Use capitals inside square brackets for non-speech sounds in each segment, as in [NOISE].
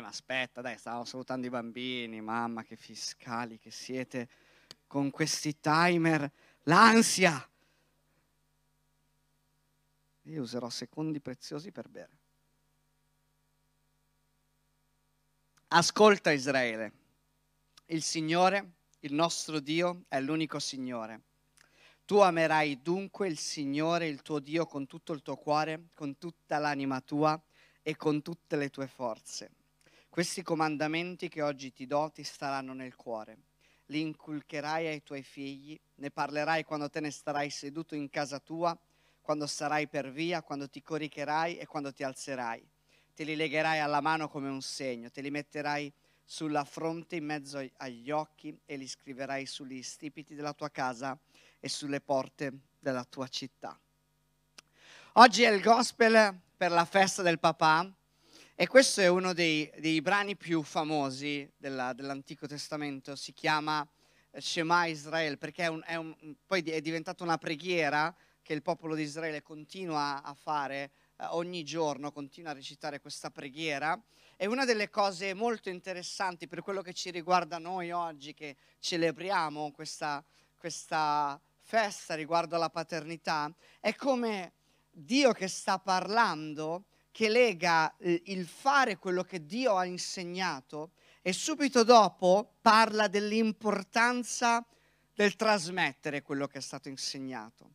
Vabbè, ma aspetta, dai, stavo salutando i bambini, mamma, che fiscali che siete con questi timer, l'ansia. Io userò secondi preziosi per bere. Ascolta Israele, il Signore, il nostro Dio, è l'unico Signore. Tu amerai dunque il Signore, il tuo Dio, con tutto il tuo cuore, con tutta l'anima tua e con tutte le tue forze. Questi comandamenti che oggi ti do ti staranno nel cuore. Li inculcherai ai tuoi figli, ne parlerai quando te ne starai seduto in casa tua, quando sarai per via, quando ti coricherai e quando ti alzerai. Te li legherai alla mano come un segno, te li metterai sulla fronte in mezzo agli occhi e li scriverai sugli stipiti della tua casa e sulle porte della tua città. Oggi è il gospel per la festa del papà e questo è uno dei, dei brani più famosi della, dell'Antico Testamento, si chiama Shema Israel perché è, un, è un, poi è diventata una preghiera che il popolo di Israele continua a fare eh, ogni giorno, continua a recitare questa preghiera. E una delle cose molto interessanti per quello che ci riguarda noi oggi, che celebriamo questa, questa festa riguardo alla paternità, è come Dio che sta parlando che lega eh, il fare quello che Dio ha insegnato e subito dopo parla dell'importanza del trasmettere quello che è stato insegnato.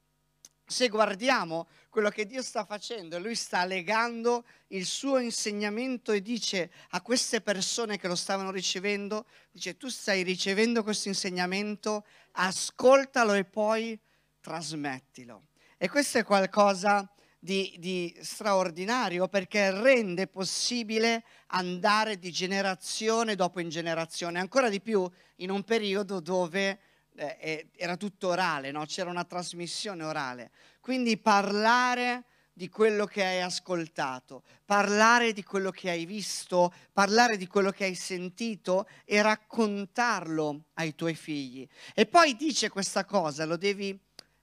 Se guardiamo quello che Dio sta facendo, lui sta legando il suo insegnamento e dice a queste persone che lo stavano ricevendo, dice tu stai ricevendo questo insegnamento, ascoltalo e poi trasmettilo. E questo è qualcosa di, di, straordinario perché rende possibile andare di generazione dopo in generazione, ancora di più in un periodo dove eh, era tutto orale, no? c'era una trasmissione orale. Quindi parlare di quello che hai ascoltato, parlare di quello che hai visto, parlare di quello che hai sentito e raccontarlo ai tuoi figli. E poi dice questa cosa, lo devi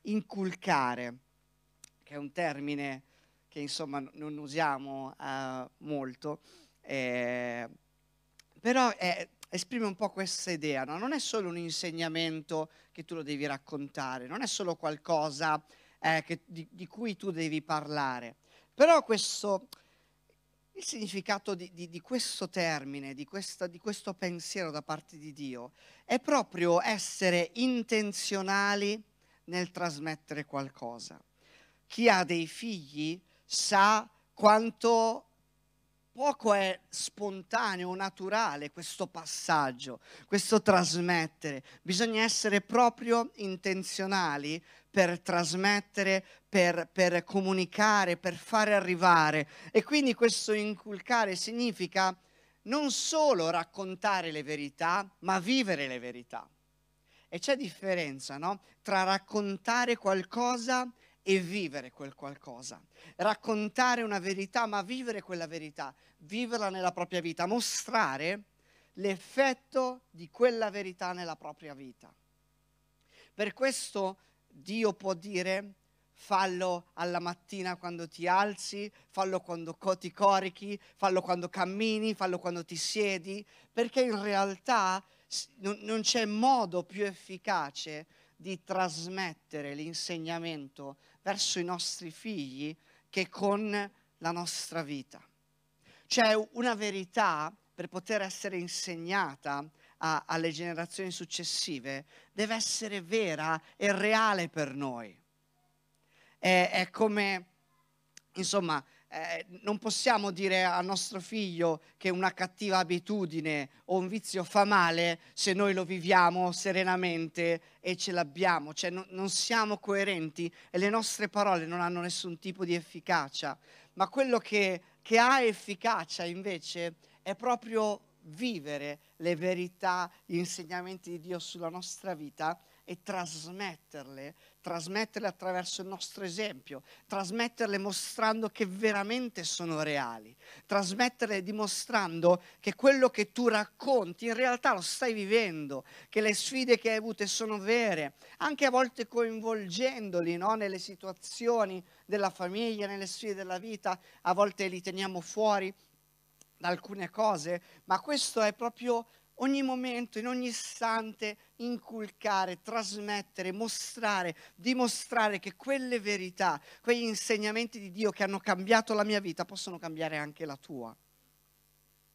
inculcare che è un termine che insomma non usiamo uh, molto, eh, però è, esprime un po' questa idea, no? non è solo un insegnamento che tu lo devi raccontare, non è solo qualcosa eh, che, di, di, cui tu devi parlare, però questo, il significato di, di, di questo termine, questa, di questo pensiero da parte di Dio, è proprio essere intenzionali nel trasmettere qualcosa chi ha dei figli sa quanto poco è spontaneo, naturale questo passaggio, questo trasmettere. Bisogna essere proprio intenzionali per trasmettere, per, per comunicare, per fare arrivare. E quindi questo inculcare significa non solo raccontare le verità, ma vivere le verità. E c'è differenza no? tra raccontare qualcosa e vivere quel qualcosa. Raccontare una verità, ma vivere quella verità, viverla nella propria vita, mostrare l'effetto di quella verità nella propria vita. Per questo Dio può dire fallo alla mattina quando ti alzi, fallo quando ti corichi, fallo quando cammini, fallo quando ti siedi, perché in realtà non c'è modo più efficace di trasmettere l'insegnamento verso i nostri figli che con la nostra vita. C'è una verità per poter essere insegnata a, alle generazioni successive, deve essere vera e reale per noi. È, è come, insomma, eh, non possiamo dire al nostro figlio che una cattiva abitudine o un vizio fa male se noi lo viviamo serenamente e ce l'abbiamo, cioè no, non siamo coerenti e le nostre parole non hanno nessun tipo di efficacia, ma quello che, che ha efficacia invece è proprio vivere le verità, gli insegnamenti di Dio sulla nostra vita e trasmetterle, trasmetterle attraverso il nostro esempio, trasmetterle mostrando che veramente sono reali, trasmetterle dimostrando che quello che tu racconti in realtà lo stai vivendo, che le sfide che hai avute sono vere, anche a volte coinvolgendoli no? nelle situazioni della famiglia, nelle sfide della vita, a volte li teniamo fuori da alcune cose, ma questo è proprio ogni momento, in ogni istante, inculcare, trasmettere, mostrare, dimostrare che quelle verità, quegli insegnamenti di Dio che hanno cambiato la mia vita possono cambiare anche la tua.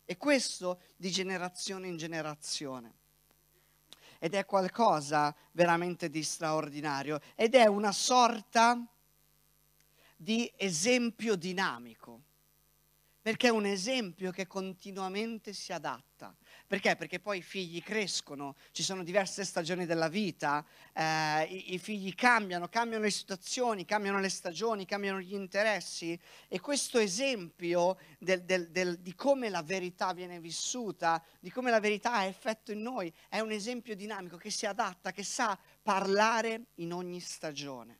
E questo di generazione in generazione. Ed è qualcosa veramente di straordinario ed è una sorta di esempio dinamico perché è un esempio che continuamente si adatta. Perché? Perché poi i figli crescono, ci sono diverse stagioni della vita, eh, i, i, figli cambiano, cambiano le situazioni, cambiano le stagioni, cambiano gli interessi e questo esempio del, del, del, di come la verità viene vissuta, di come la verità ha effetto in noi, è un esempio dinamico che si adatta, che sa parlare in ogni stagione.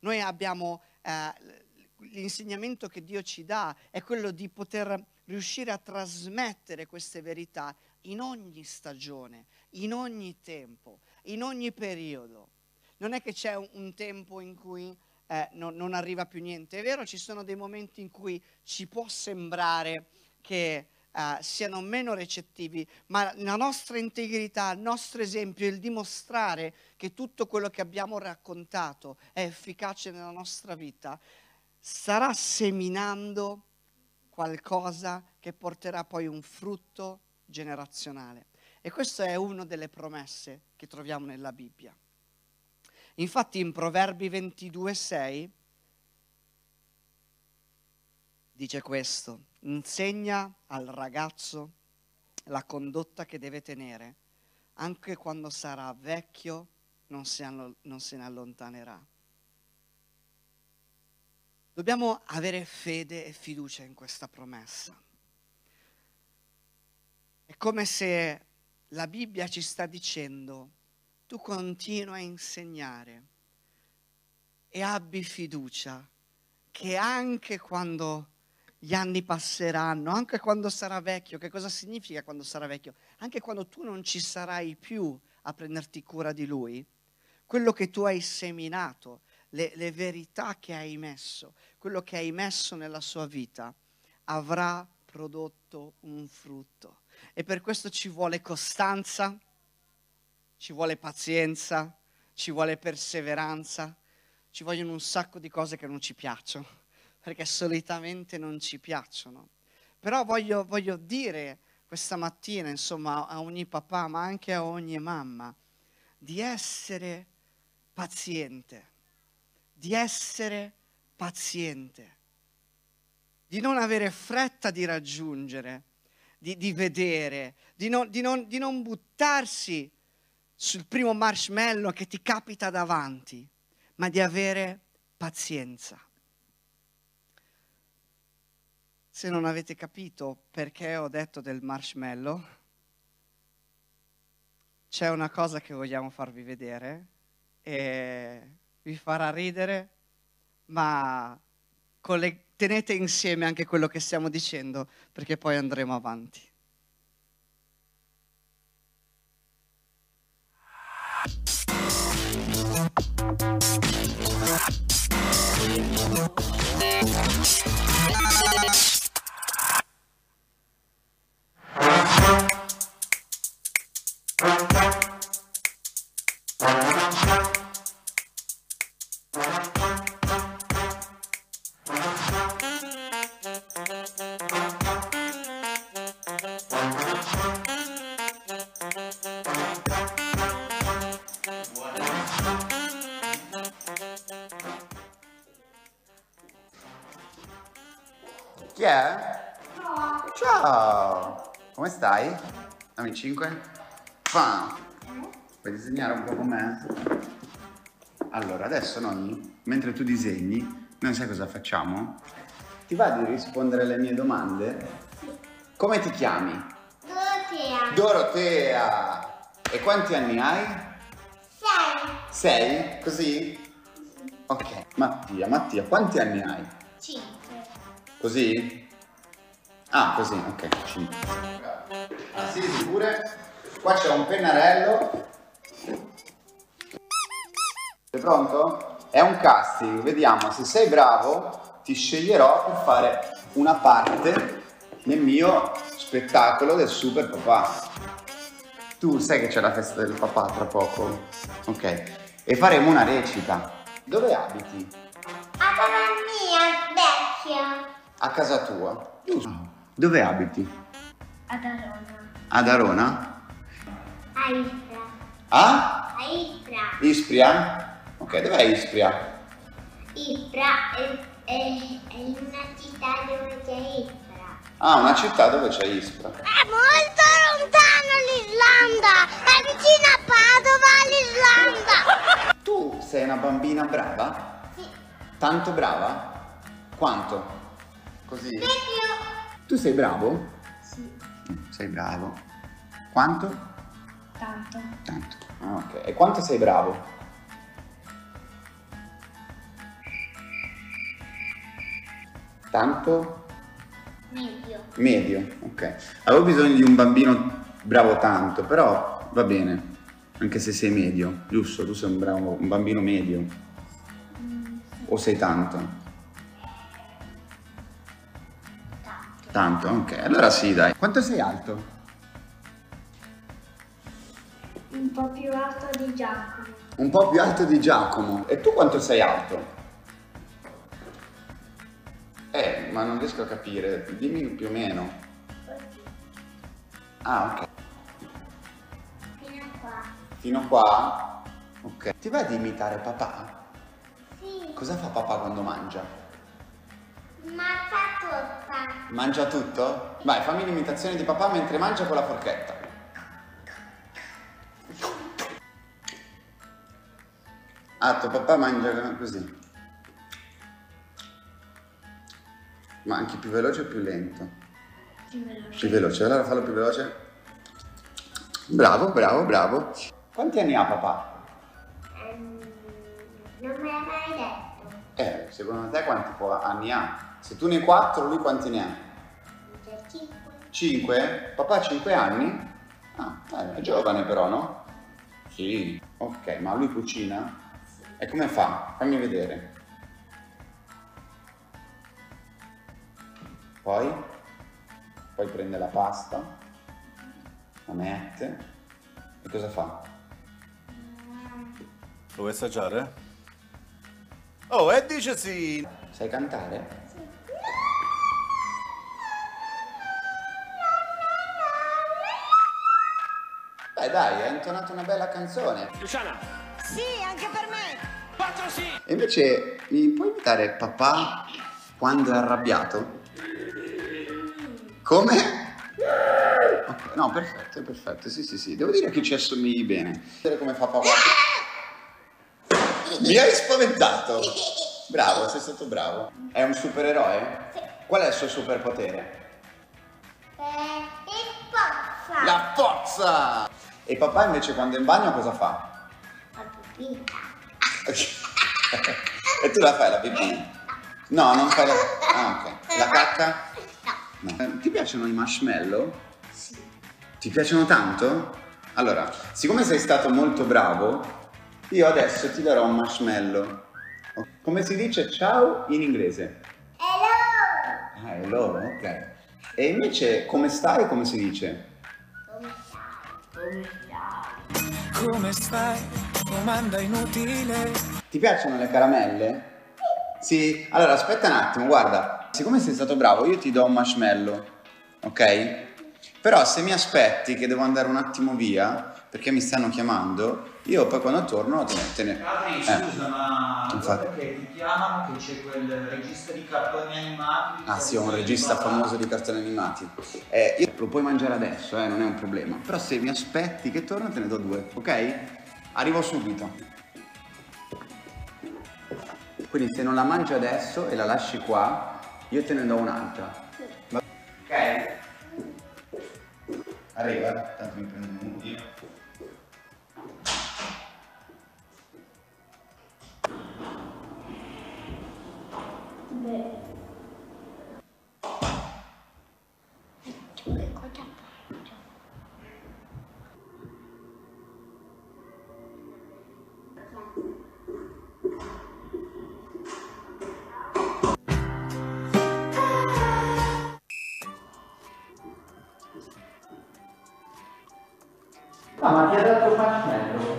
Noi abbiamo... Eh, l'insegnamento che Dio ci dà è quello di poter riuscire a trasmettere queste verità in ogni stagione, in ogni tempo, in ogni periodo. Non è che c'è un, un tempo in cui eh, non, non, arriva più niente, è vero, ci sono dei momenti in cui ci può sembrare che eh, siano meno recettivi, ma la nostra integrità, il nostro esempio, il dimostrare che tutto quello che abbiamo raccontato è efficace nella nostra vita, starà seminando qualcosa che porterà poi un frutto generazionale. E questa è una delle promesse che troviamo nella Bibbia. Infatti in Proverbi 22,6 dice questo, insegna al ragazzo la condotta che deve tenere, anche quando sarà vecchio non se ne allontanerà. Dobbiamo avere fede e fiducia in questa promessa. Come se la Bibbia ci sta dicendo, tu continua a insegnare e abbi fiducia che anche quando gli anni passeranno, anche quando sarà vecchio, che cosa significa quando sarà vecchio? Anche quando tu non ci sarai più a prenderti cura di lui, quello che tu hai seminato, le, le verità che hai messo, quello che hai messo nella sua vita, avrà prodotto un frutto. E per questo ci vuole costanza, ci vuole pazienza, ci vuole perseveranza, ci vogliono un sacco di cose che non ci piacciono, [LAUGHS] perché solitamente non ci piacciono. Però voglio, voglio dire questa mattina, insomma, a ogni papà, ma anche a ogni mamma, di essere paziente di essere paziente, di non avere fretta di raggiungere, di, di vedere, di non, di, non, di non buttarsi sul primo marshmallow che ti capita davanti, ma di avere pazienza. Se non avete capito perché ho detto del marshmallow, c'è una cosa che vogliamo farvi vedere e vi farà ridere, ma tenete insieme anche quello che stiamo dicendo perché poi andremo avanti. stai? Dammi 5. Pam. Puoi disegnare un po' con me? Allora, adesso noi, mentre tu disegni, noi sai cosa facciamo? Ti va di rispondere alle mie domande? Come ti chiami? Dorotea. Dorotea! E quanti anni hai? Sei. Sei? Così? Ok. Mattia, Mattia, quanti anni hai? Cinque. Così? Ah, così, ok, 5 assisi pure. Qua c'è un pennarello. Sei pronto? È un casting, vediamo se sei bravo ti sceglierò per fare una parte nel mio spettacolo del super papà. Tu sai che c'è la festa del papà tra poco? Ok. E faremo una recita. Dove abiti? A casa mia, vecchia. A casa tua. Giusto. Dove abiti? Ad Arona. Ad Arona? A Istra. A? A Istra. Ispria? Ok, dov'è Ispria? Istra è, è, è una città dove c'è Istra. Ah, una città dove c'è Ispra. È molto lontano l'Islanda! È vicino a Padova l'Islanda! Tu sei una bambina brava? Sì. Tanto brava? Quanto? Così? Più. Tu sei bravo? Sì. Sei bravo. Quanto? Tanto. Tanto. Ah, ok. E quanto sei bravo? Tanto? Meglio. Medio, ok. Avevo bisogno di un bambino bravo tanto, però va bene. Anche se sei medio, giusto? Tu sei un, bravo, un bambino medio. O sei tanto? Tanto. Ok. Allora sì, dai. Quanto sei alto? Un po' più alto di Giacomo. Un po' più alto di Giacomo. E tu quanto sei alto? Eh, ma non riesco a capire. Dimmi più o meno. Ah, ok. Fino a qua. Fino qua? Ok. Ti va di imitare papà? Sì. Cosa fa papà quando mangia? Ma fa tutta. Mangia tutto? Vai, fammi l'imitazione di papà mentre mangia con la forchetta. Ah, tuo papà mangia così. Ma anche più veloce o più lento? Più veloce. Più veloce, allora fallo più veloce. Bravo, bravo, bravo. Quanti anni ha papà? Ehm, non me l'ha mai detto. Eh, secondo te quanti anni ha? Se tu ne hai quattro, lui quanti ne ha? C'è 5. 5? Papà ha 5 anni? Ah, è giovane però, no? Sì. Ok, ma lui cucina? E come fa? Fammi vedere. Poi? Poi prende la pasta, la mette e cosa fa? Lo vuoi assaggiare? Oh, e dice sì! Sai cantare? Dai, hai intonato una bella canzone. Luciana, Sì, anche per me. 4 sì! E invece mi puoi imitare papà quando è arrabbiato? Come? Ok, no, perfetto, perfetto, sì, sì, sì. Devo dire che ci assomigli bene. Vedere come fa papà. Mi hai spaventato. Bravo, sei stato bravo. È un supereroe? Qual è il suo superpotere? Eh, il pozza. La forza! E papà invece quando è in bagno cosa fa? La pupita. [LAUGHS] e tu la fai la pipì? No, non fai la... Ah, ok. La cacca? No. No. Eh, Ti piacciono i marshmallow? Sì. Ti piacciono tanto? Allora, siccome sei stato molto bravo, io adesso ti darò un marshmallow. Come si dice ciao in inglese? Hello. Ah, loro, ok. E invece come stai, come si dice? Come stai? Come? Domanda inutile. Ti piacciono le caramelle? Sì. Allora, aspetta un attimo, guarda. Siccome sei stato bravo, io ti do un marshmallow, ok? Però se mi aspetti che devo andare un attimo via, perché mi stanno chiamando, io poi quando torno te ne... Te ne... Adri, eh. scusa, ma Infatti. che ti chiamano che c'è quel regista di cartoni animati. Ah sì, ho un regista famoso di cartoni animati. Eh, io lo puoi mangiare adesso, eh, non è un problema. Però se mi aspetti che torno te ne do due, ok? Arrivo subito. Quindi se non la mangi adesso e la lasci qua, io te ne do un'altra. Ok? Arriva, tanto mi prendo un io. A magia da tłumacznego.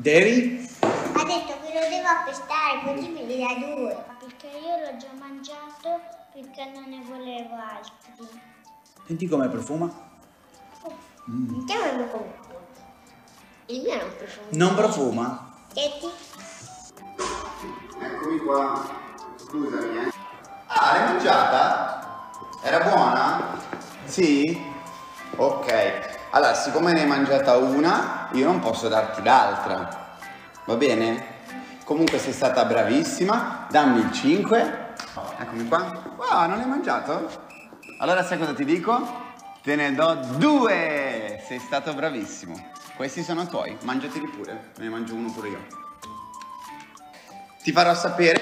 Devi? Ha detto che lo devo appestare, così me ne dà due. Perché io l'ho già mangiato perché non ne volevo altri. Senti come profuma? Mettiamolo con Il mio non profuma. Non profuma? Senti? Eccomi qua. Scusami, eh. Ah, l'hai mangiata? Era buona? Sì? Ok. Allora, siccome ne hai mangiata una, io non posso darti l'altra. Va bene? Comunque sei stata bravissima. Dammi il 5. Eccomi qua. Wow, non l'hai mangiato? Allora sai cosa ti dico? Te ne do due! Sei stato bravissimo. Questi sono tuoi, mangiateli pure. Me ne mangio uno pure io. Ti farò sapere,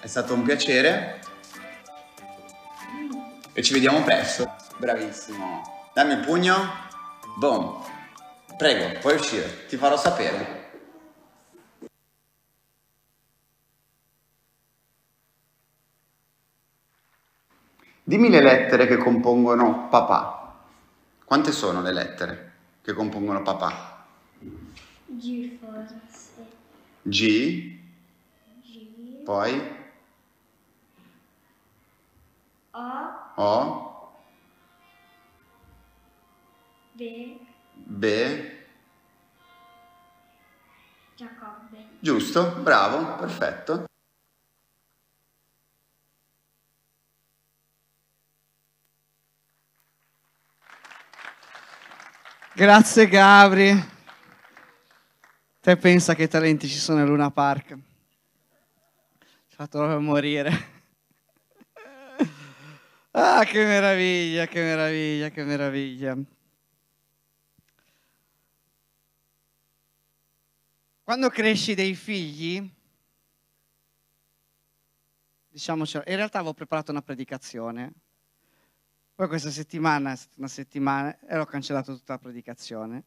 è stato un piacere. E ci vediamo presto. Bravissimo. Dammi il pugno. Boom. Prego, puoi uscire. Ti farò sapere. Dimmi le lettere che compongono papà. Quante sono le lettere che compongono papà? G forse. G, G. poi O. O, B. B, Giacobbe. giusto? Bravo, perfetto. Grazie Gabri. Te pensa che talenti ci sono a Luna Park. Ci ha fatto proprio morire. Ah, che meraviglia, che meraviglia, che meraviglia. Quando cresci dei figli, diciamocelo, in realtà avevo preparato una predicazione, poi questa settimana una settimana e ho cancellato tutta la predicazione.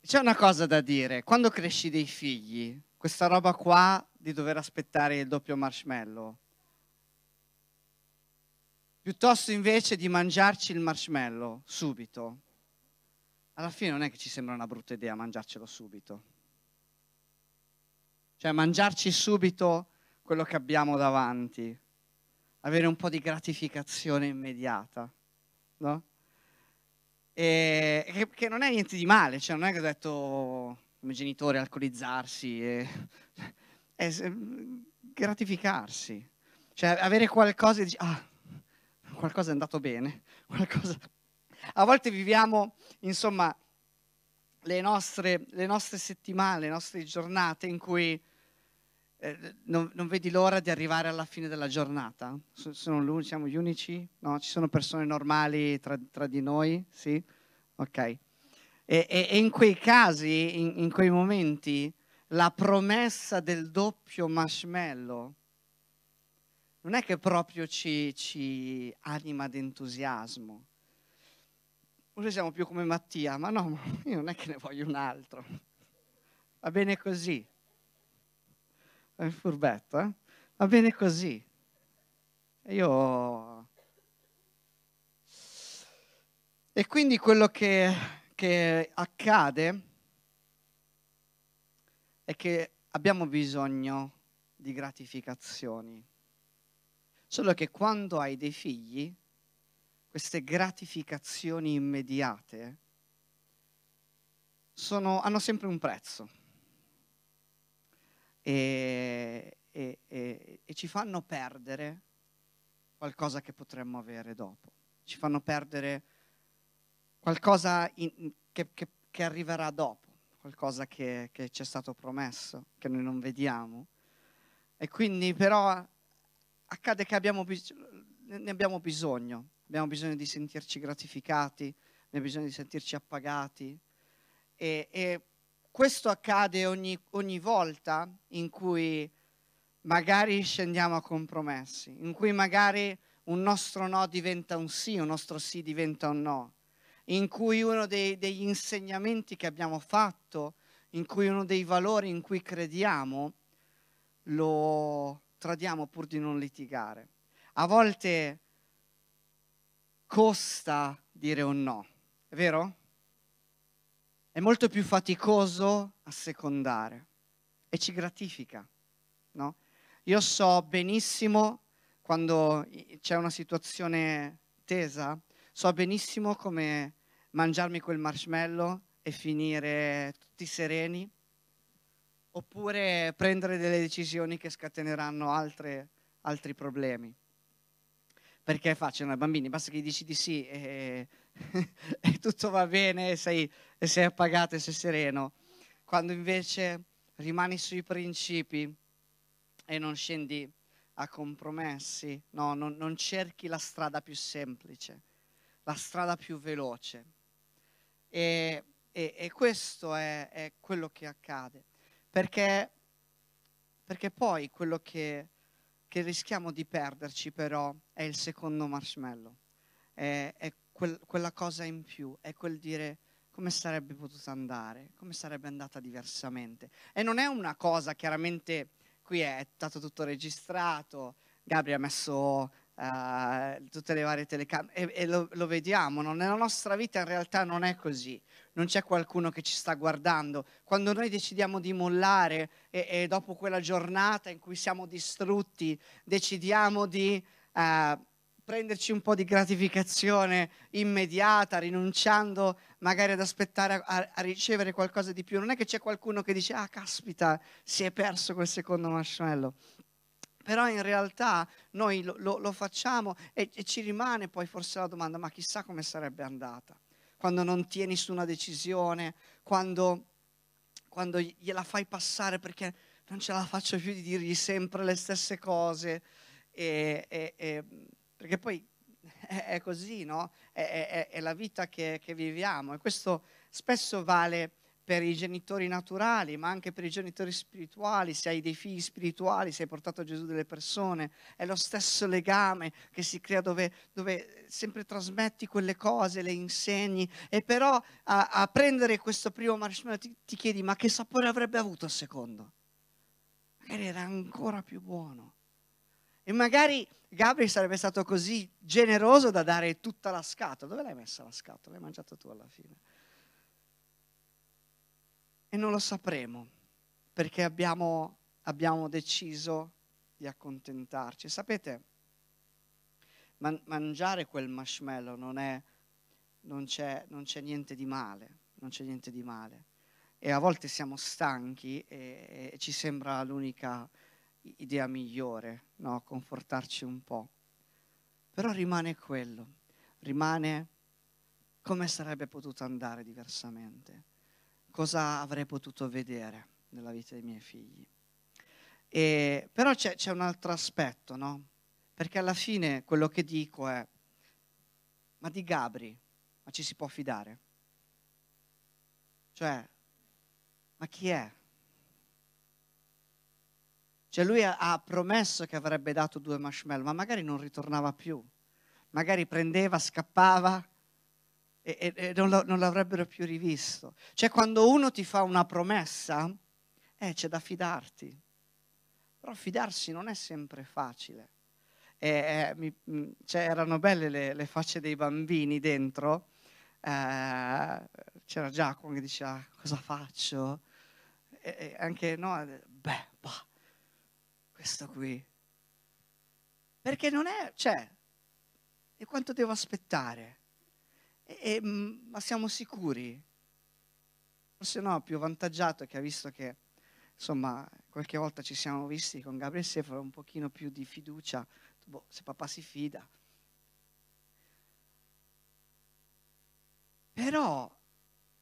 C'è una cosa da dire, quando cresci dei figli, questa roba qua di dover aspettare il doppio marshmallow, piuttosto invece di mangiarci il marshmallow subito, alla fine non è che ci sembra una brutta idea mangiarcelo subito. Cioè mangiarci subito quello che abbiamo davanti, avere un po' di gratificazione immediata, no? E, che, che non è niente di male, cioè non è che ho detto come genitori alcolizzarsi, e, [LAUGHS] è gratificarsi, cioè avere qualcosa e dici, ah, qualcosa è andato bene, qualcosa... A volte viviamo, insomma, le nostre, le nostre settimane, le nostre giornate in cui eh, non, non vedi l'ora di arrivare alla fine della giornata. So- sono siamo gli unici? No, ci sono persone normali tra, tra di noi? Sì? Ok. E, e- e in quei casi, in, in quei momenti, la promessa del doppio marshmallow non è che proprio ci, ci anima d'entusiasmo. Noi siamo più come Mattia, ma no, [LAUGHS] io non è che ne voglio un altro. Va bene così. È un furbetto, eh? Va bene così. E io... E quindi quello che, che accade è che abbiamo bisogno di gratificazioni. Solo che quando hai dei figli, queste gratificazioni immediate sono- hanno sempre un prezzo. E, e- e- e ci fanno perdere qualcosa che potremmo avere dopo, ci fanno perdere qualcosa in- che, che- che arriverà dopo, qualcosa che, che ci è stato promesso, che noi non vediamo. E quindi però accade che abbiamo ne abbiamo bisogno abbiamo bisogno di sentirci gratificati, abbiamo bisogno di sentirci appagati. E, e questo accade ogni, ogni volta in cui magari scendiamo a compromessi, in cui magari un nostro no diventa un sì, un nostro sì diventa un no, in cui uno dei, degli insegnamenti che abbiamo fatto, in cui uno dei valori in cui crediamo, lo tradiamo pur di non litigare. A volte costa dire un no, è vero? È molto più faticoso assecondare e ci gratifica, no? Io so benissimo quando c'è una situazione tesa, so benissimo come mangiarmi quel marshmallow e finire tutti sereni, oppure prendere delle decisioni che scateneranno altre, altri problemi. Perché è facile, ai bambini, basta che gli dici di sì e, [LAUGHS] e tutto va bene e sei, e sei appagato e sei sereno. Quando invece rimani sui principi e non scendi a compromessi, no, non, non cerchi la strada più semplice, la strada più veloce. E, e, e questo è, è, quello che accade, perché, perché poi quello che, che, rischiamo di perderci però è il secondo marshmallow, è, è quel, quella cosa in più, è quel dire come sarebbe potuto andare, come sarebbe andata diversamente. E non è una cosa chiaramente qui è stato tutto registrato, Gabri ha messo uh, tutte le varie telecamere e, e lo, lo, vediamo, no? nella nostra vita in realtà non è così, non c'è qualcuno che ci sta guardando. Quando noi decidiamo di mollare e, e dopo quella giornata in cui siamo distrutti, decidiamo di... Uh, prenderci un po' di gratificazione immediata, rinunciando magari ad aspettare a, a, ricevere qualcosa di più. Non è che c'è qualcuno che dice, ah caspita, si è perso quel secondo marshmallow. Però in realtà noi lo, lo, lo facciamo e, e ci rimane poi forse la domanda, ma chissà come sarebbe andata. Quando non tieni su una decisione, quando, quando gliela fai passare perché non ce la faccio più di dirgli sempre le stesse cose. E, e, e perché poi è, così, no? È, è, è la vita che, che, viviamo e questo spesso vale per i genitori naturali, ma anche per i genitori spirituali, se hai dei figli spirituali, se hai portato a Gesù delle persone, è lo stesso legame che si crea dove, dove sempre trasmetti quelle cose, le insegni, e però a, a prendere questo primo marshmallow ti, ti chiedi ma che sapore avrebbe avuto il secondo? Magari era ancora più buono. E magari Gabri sarebbe stato così generoso da dare tutta la scatola. Dove l'hai messa la scatola? L'hai mangiato tu alla fine. E non lo sapremo perché abbiamo, abbiamo deciso di accontentarci. Sapete, man- mangiare quel marshmallow non, è, non, c'è, non c'è niente di male, non c'è niente di male. E a volte siamo stanchi e, e ci sembra l'unica idea migliore, no? confortarci un po'. Però rimane quello, rimane come sarebbe potuto andare diversamente, cosa avrei potuto vedere nella vita dei miei figli. E, però c'è, c'è un altro aspetto, no? Perché alla fine quello che dico è, ma di Gabri, ma ci si può fidare? Cioè, ma chi è? Cioè lui ha, promesso che avrebbe dato due marshmallow, ma magari non ritornava più. Magari prendeva, scappava e, e, non, lo, non, l'avrebbero più rivisto. Cioè quando uno ti fa una promessa, eh, c'è da fidarti. Però fidarsi non è sempre facile. E, mi, cioè, erano belle le, le, facce dei bambini dentro. Eh, c'era Giacomo che diceva cosa faccio? E, anche no, beh, bah questo qui. Perché non è, cioè, e quanto devo aspettare? E, mm, ma siamo sicuri? Forse no, più avvantaggiato che ha visto che, insomma, qualche volta ci siamo visti con Gabriele Sefero un pochino più di fiducia, boh, se papà si fida. Però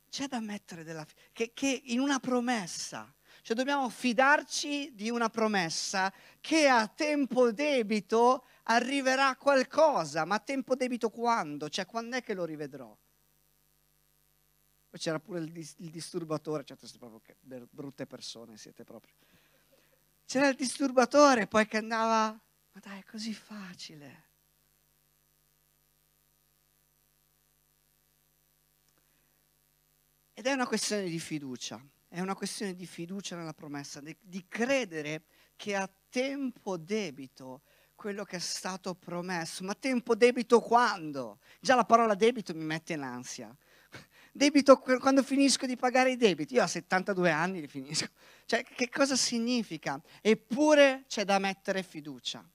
c'è da mettere della che, che in una promessa Cioè dobbiamo fidarci di una promessa che a tempo debito arriverà qualcosa, ma a tempo debito quando? Cioè quando è che lo rivedrò? Poi c'era pure il, dis- il disturbatore, cioè siete proprio che brutte persone siete proprio. C'era il disturbatore poi che andava, ma dai, è così facile. Ed è una questione di fiducia, è una questione di fiducia nella promessa, di, credere che a tempo debito quello che è stato promesso. Ma tempo debito quando? Già la parola debito mi mette in ansia. Debito quando finisco di pagare i debiti. Io a 72 anni li finisco. Cioè, che cosa significa? Eppure c'è da mettere fiducia.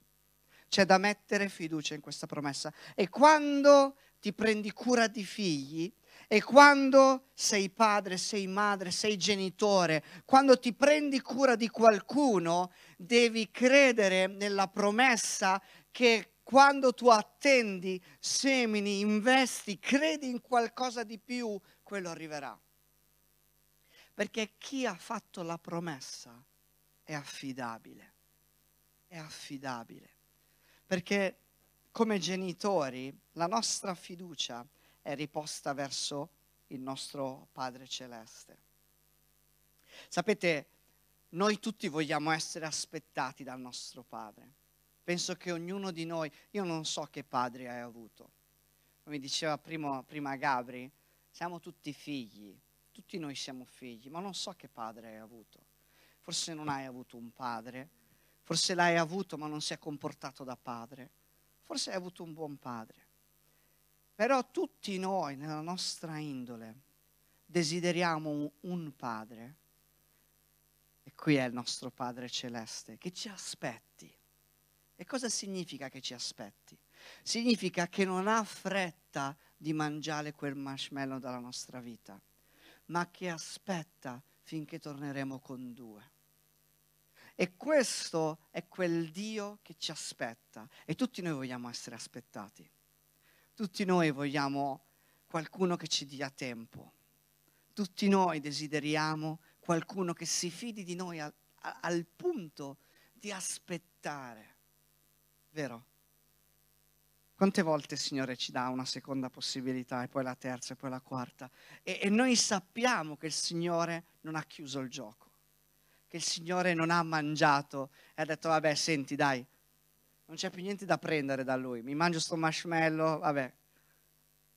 C'è da mettere fiducia in questa promessa. E quando ti prendi cura di figli, e quando sei padre, sei madre, sei genitore, quando ti prendi cura di qualcuno, devi credere nella promessa che quando tu attendi, semini, investi, credi in qualcosa di più, quello arriverà. Perché chi ha fatto la promessa è affidabile, è affidabile. Perché come genitori la nostra fiducia è riposta verso il nostro Padre Celeste. Sapete, noi tutti vogliamo essere aspettati dal nostro Padre. Penso che ognuno di noi, io non so che padre hai avuto. Come diceva prima, prima Gabri, siamo tutti figli, tutti noi siamo figli, ma non so che padre hai avuto. Forse non hai avuto un padre, forse l'hai avuto ma non si è comportato da padre, forse hai avuto un buon padre. Però tutti noi nella nostra indole desideriamo un, padre, e qui è il nostro Padre Celeste, che ci aspetti. E cosa significa che ci aspetti? Significa che non ha fretta di mangiare quel marshmallow dalla nostra vita, ma che aspetta finché torneremo con due. E questo è quel Dio che ci aspetta e tutti noi vogliamo essere aspettati. Tutti noi vogliamo qualcuno che ci dia tempo. Tutti noi desideriamo qualcuno che si fidi di noi al, al punto di aspettare. Vero? Quante volte il Signore ci dà una seconda possibilità e poi la terza e poi la quarta? E, e, noi sappiamo che il Signore non ha chiuso il gioco, che il Signore non ha mangiato e ha detto vabbè senti dai, non c'è più niente da prendere da lui, mi mangio sto marshmallow, vabbè.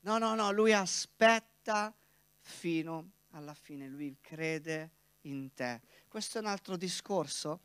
No, no, no, lui aspetta fino alla fine, lui crede in te. Questo è un altro discorso,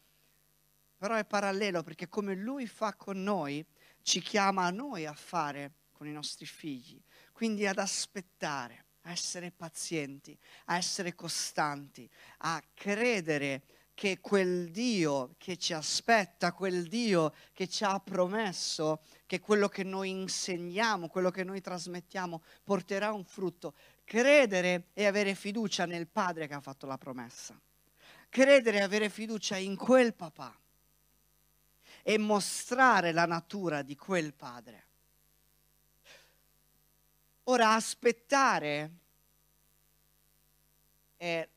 però è parallelo perché come lui fa con noi, ci chiama a noi a fare con i nostri figli, quindi ad aspettare, a essere pazienti, a essere costanti, a credere che quel Dio che ci aspetta, quel Dio che ci ha promesso che quello che noi insegniamo, quello che noi trasmettiamo porterà un frutto. Credere e avere fiducia nel Padre che ha fatto la promessa. Credere e avere fiducia in quel papà e mostrare la natura di quel Padre. Ora aspettare è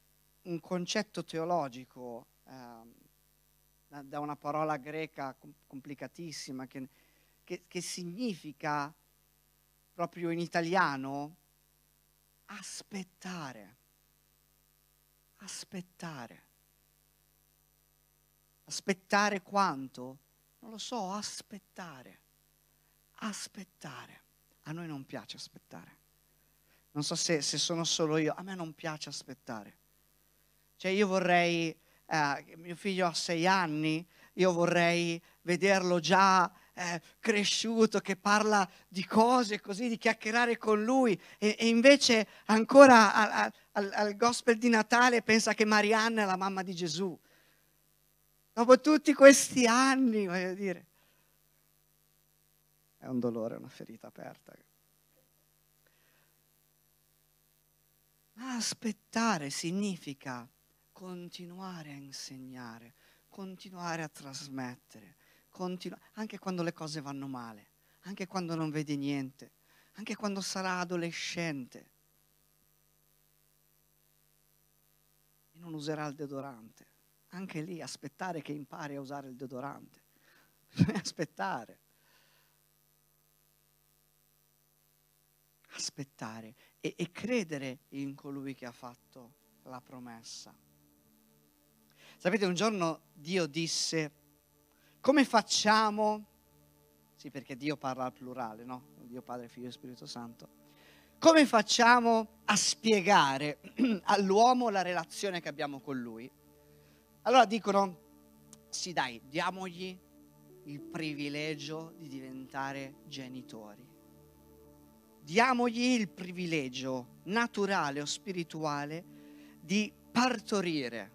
un concetto teologico eh, da una parola greca complicatissima che, che, che significa proprio in italiano aspettare. Aspettare. Aspettare quanto? Non lo so, aspettare. Aspettare. A noi non piace aspettare. Non so se, se sono solo io, a me non piace aspettare. Cioè io vorrei, eh, mio figlio ha sei anni, io vorrei vederlo già eh, cresciuto, che parla di cose così, di chiacchierare con lui e, e invece ancora al, al, al, gospel di Natale pensa che Marianna è la mamma di Gesù. Dopo tutti questi anni, voglio dire, è un dolore, una ferita aperta. Ma aspettare significa continuare a insegnare, continuare a trasmettere, continu- anche quando le cose vanno male, anche quando non vedi niente, anche quando sarà adolescente e non userà il deodorante. anche lì aspettare che impari a usare il deodorante. [LAUGHS] aspettare. Aspettare e, e credere in colui che ha fatto la promessa. Sapete, un giorno Dio disse, come facciamo? Sì, perché Dio parla al plurale, no? Dio Padre, Figlio e Spirito Santo. Come facciamo a spiegare [CLEARS THROAT] all'uomo la relazione che abbiamo con lui? Allora dicono, sì dai, diamogli il privilegio di diventare genitori. Diamogli il privilegio naturale o spirituale di partorire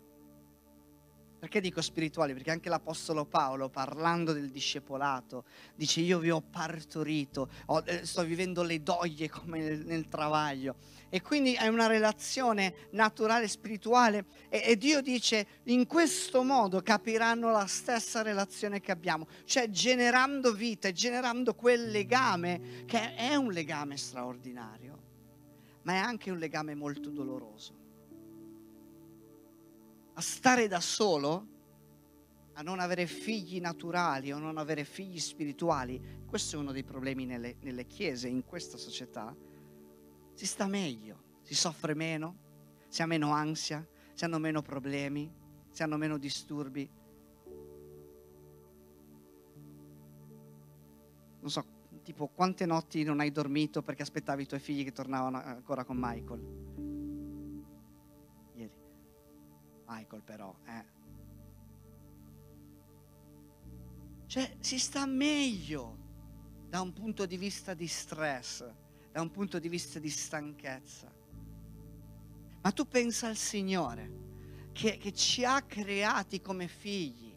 perché dico spirituali? Perché anche l'Apostolo Paolo, parlando del discepolato, dice io vi ho partorito, ho, eh, sto vivendo le doglie [LAUGHS] come nel, nel, travaglio. E quindi è una relazione naturale, spirituale. E, e Dio dice, in questo modo capiranno la stessa relazione che abbiamo. Cioè generando vita e generando quel legame, che è un legame straordinario, ma è anche un legame molto doloroso a stare da solo, a non avere figli naturali o non avere figli spirituali, questo è uno dei problemi nelle, nelle chiese, in questa società, si sta meglio, si soffre meno, si ha meno ansia, si hanno meno problemi, si hanno meno disturbi. Non so, tipo quante notti non hai dormito perché aspettavi i tuoi figli che tornavano ancora con Michael? Michael però, eh. Cioè, si sta meglio da un punto di vista di stress, da un punto di vista di stanchezza. Ma tu pensa al Signore che, che ci ha creati come figli.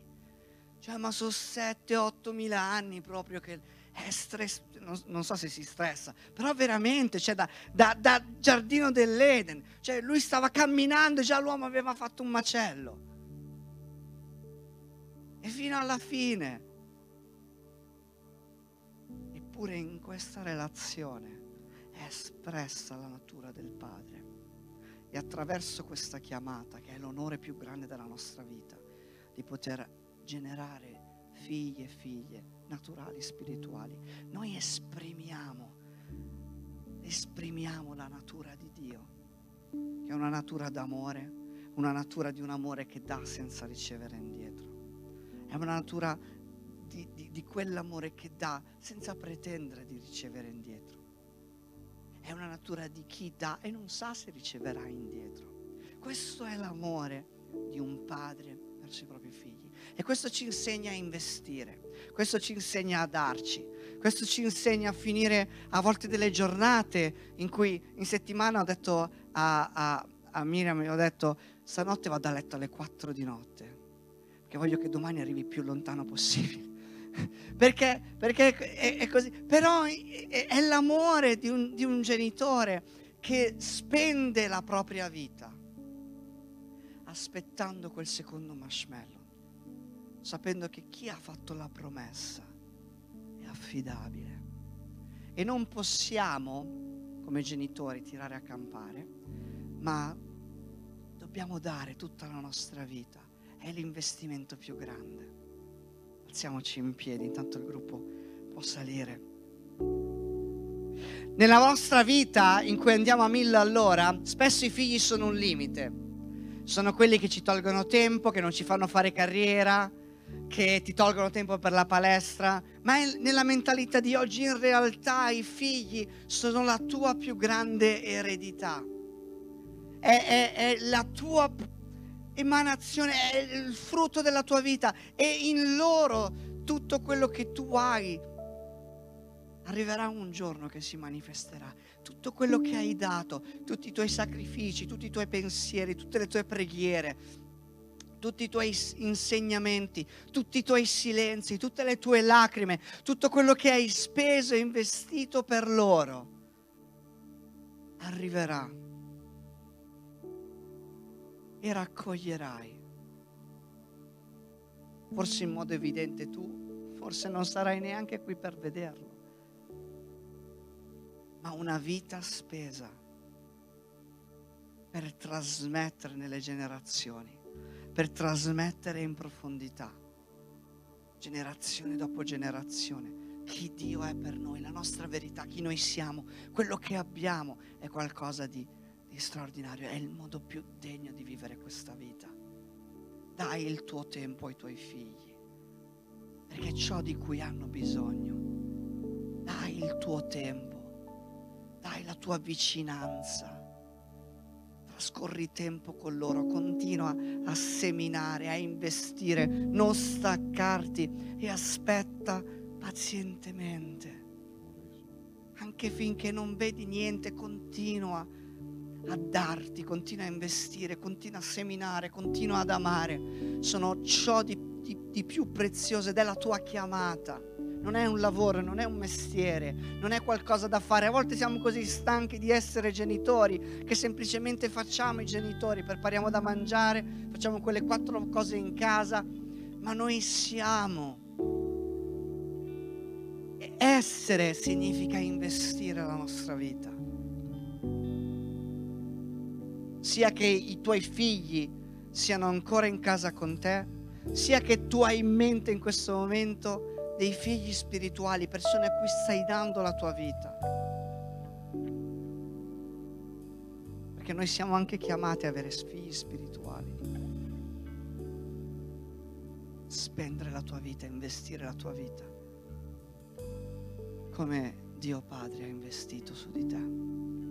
Cioè, ma sono 7-8 mila anni proprio che è stress, non, non, so se si stressa, però veramente, cioè da, da, da giardino dell'Eden, cioè lui stava camminando e già l'uomo aveva fatto un macello. E fino alla fine. Eppure in questa relazione è espressa la natura del Padre. E attraverso questa chiamata, che è l'onore più grande della nostra vita, di poter generare figli e figlie naturali, spirituali. Noi esprimiamo, esprimiamo la natura di Dio, che è una natura d'amore, una natura di un amore che dà senza ricevere indietro. È una natura di, di, di quell'amore che dà senza pretendere di ricevere indietro. È una natura di chi dà e non sa se riceverà indietro. Questo è l'amore di un padre verso i propri figli. E questo ci insegna a investire, questo ci insegna a darci, questo ci insegna a finire a volte delle giornate in cui in settimana ho detto a, a, a Miriam, ho detto stanotte vado a letto alle 4 di notte, perché voglio che domani arrivi più lontano possibile. [LAUGHS] perché, perché è, è, così. Però è, è l'amore di un, di un genitore che spende la propria vita aspettando quel secondo marshmallow sapendo che chi ha fatto la promessa è affidabile. E non possiamo, come genitori, tirare a campare, ma dobbiamo dare tutta la nostra vita. È l'investimento più grande. Alziamoci in piedi, intanto il gruppo può salire. Nella nostra vita in cui andiamo a mille all'ora, spesso i figli sono un limite. Sono quelli che ci tolgono tempo, che non ci fanno fare carriera, che ti tolgono tempo per la palestra, ma nella mentalità di oggi in realtà i figli sono la tua più grande eredità. È, è, è la tua emanazione, è il frutto della tua vita e in loro tutto quello che tu hai arriverà un giorno che si manifesterà. Tutto quello che hai dato, tutti i tuoi sacrifici, tutti i tuoi pensieri, tutte le tue preghiere, tutti i tuoi insegnamenti, tutti i tuoi silenzi, tutte le tue lacrime, tutto quello che hai speso e investito per loro, arriverà e raccoglierai. Forse in modo evidente tu, forse non sarai neanche qui per vederlo, ma una vita spesa per trasmettere nelle generazioni per trasmettere in profondità, generazione dopo generazione, chi Dio è per noi, la nostra verità, chi noi siamo, quello che abbiamo è qualcosa di, di straordinario, è il modo più degno di vivere questa vita. Dai il tuo tempo ai tuoi figli, perché è ciò di cui hanno bisogno. Dai il tuo tempo, dai la tua vicinanza trascorri tempo con loro, continua a seminare, a investire, non staccarti e aspetta pazientemente. Anche finché non vedi niente, continua a darti, continua a investire, continua a seminare, continua ad amare. Sono ciò di, di, di più prezioso ed è la tua chiamata non è un lavoro, non è un mestiere, non è qualcosa da fare. A volte siamo così stanchi di essere genitori che semplicemente facciamo i genitori, prepariamo da mangiare, facciamo quelle quattro cose in casa, ma noi siamo. Essere significa investire la nostra vita. Sia che i tuoi figli siano ancora in casa con te, sia che tu hai in mente in questo momento dei figli spirituali, persone a cui stai dando la tua vita. Perché noi siamo anche chiamati ad avere figli spirituali. Spendere la tua vita, investire la tua vita come Dio Padre ha investito su di te.